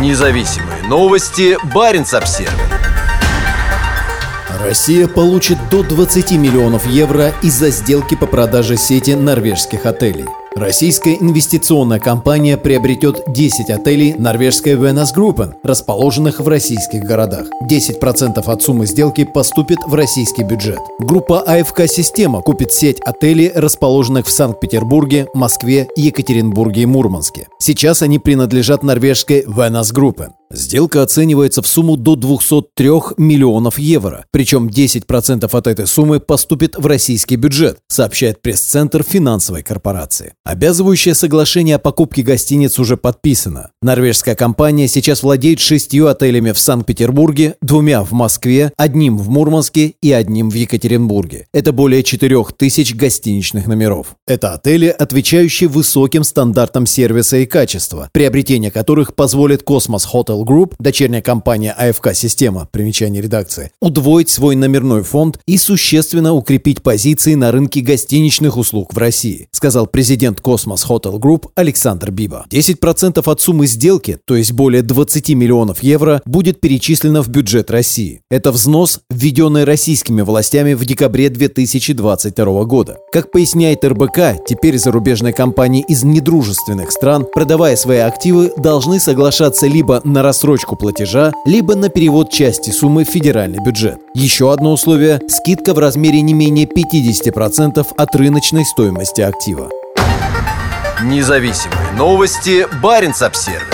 Независимые новости. Барин обсерва Россия получит до 20 миллионов евро из-за сделки по продаже сети норвежских отелей. Российская инвестиционная компания приобретет 10 отелей норвежской Venus Gruppen, расположенных в российских городах. 10% от суммы сделки поступит в российский бюджет. Группа АФК «Система» купит сеть отелей, расположенных в Санкт-Петербурге, Москве, Екатеринбурге и Мурманске. Сейчас они принадлежат норвежской Venus Gruppen. Сделка оценивается в сумму до 203 миллионов евро, причем 10% от этой суммы поступит в российский бюджет, сообщает пресс-центр финансовой корпорации. Обязывающее соглашение о покупке гостиниц уже подписано. Норвежская компания сейчас владеет шестью отелями в Санкт-Петербурге, двумя в Москве, одним в Мурманске и одним в Екатеринбурге. Это более 4000 гостиничных номеров. Это отели, отвечающие высоким стандартам сервиса и качества, приобретение которых позволит Cosmos Hotel Group, дочерняя компания АФК «Система», примечание редакции, удвоить свой номерной фонд и существенно укрепить позиции на рынке гостиничных услуг в России, сказал президент Cosmos Hotel Group Александр Биба. 10% от суммы сделки, то есть более 20 миллионов евро, будет перечислено в бюджет России. Это взнос, введенный российскими властями в декабре 2022 года. Как поясняет РБК, теперь зарубежные компании из недружественных стран, продавая свои активы, должны соглашаться либо на рассрочку платежа, либо на перевод части суммы в федеральный бюджет. Еще одно условие – скидка в размере не менее 50% от рыночной стоимости актива. Независимые новости. Барин обсервис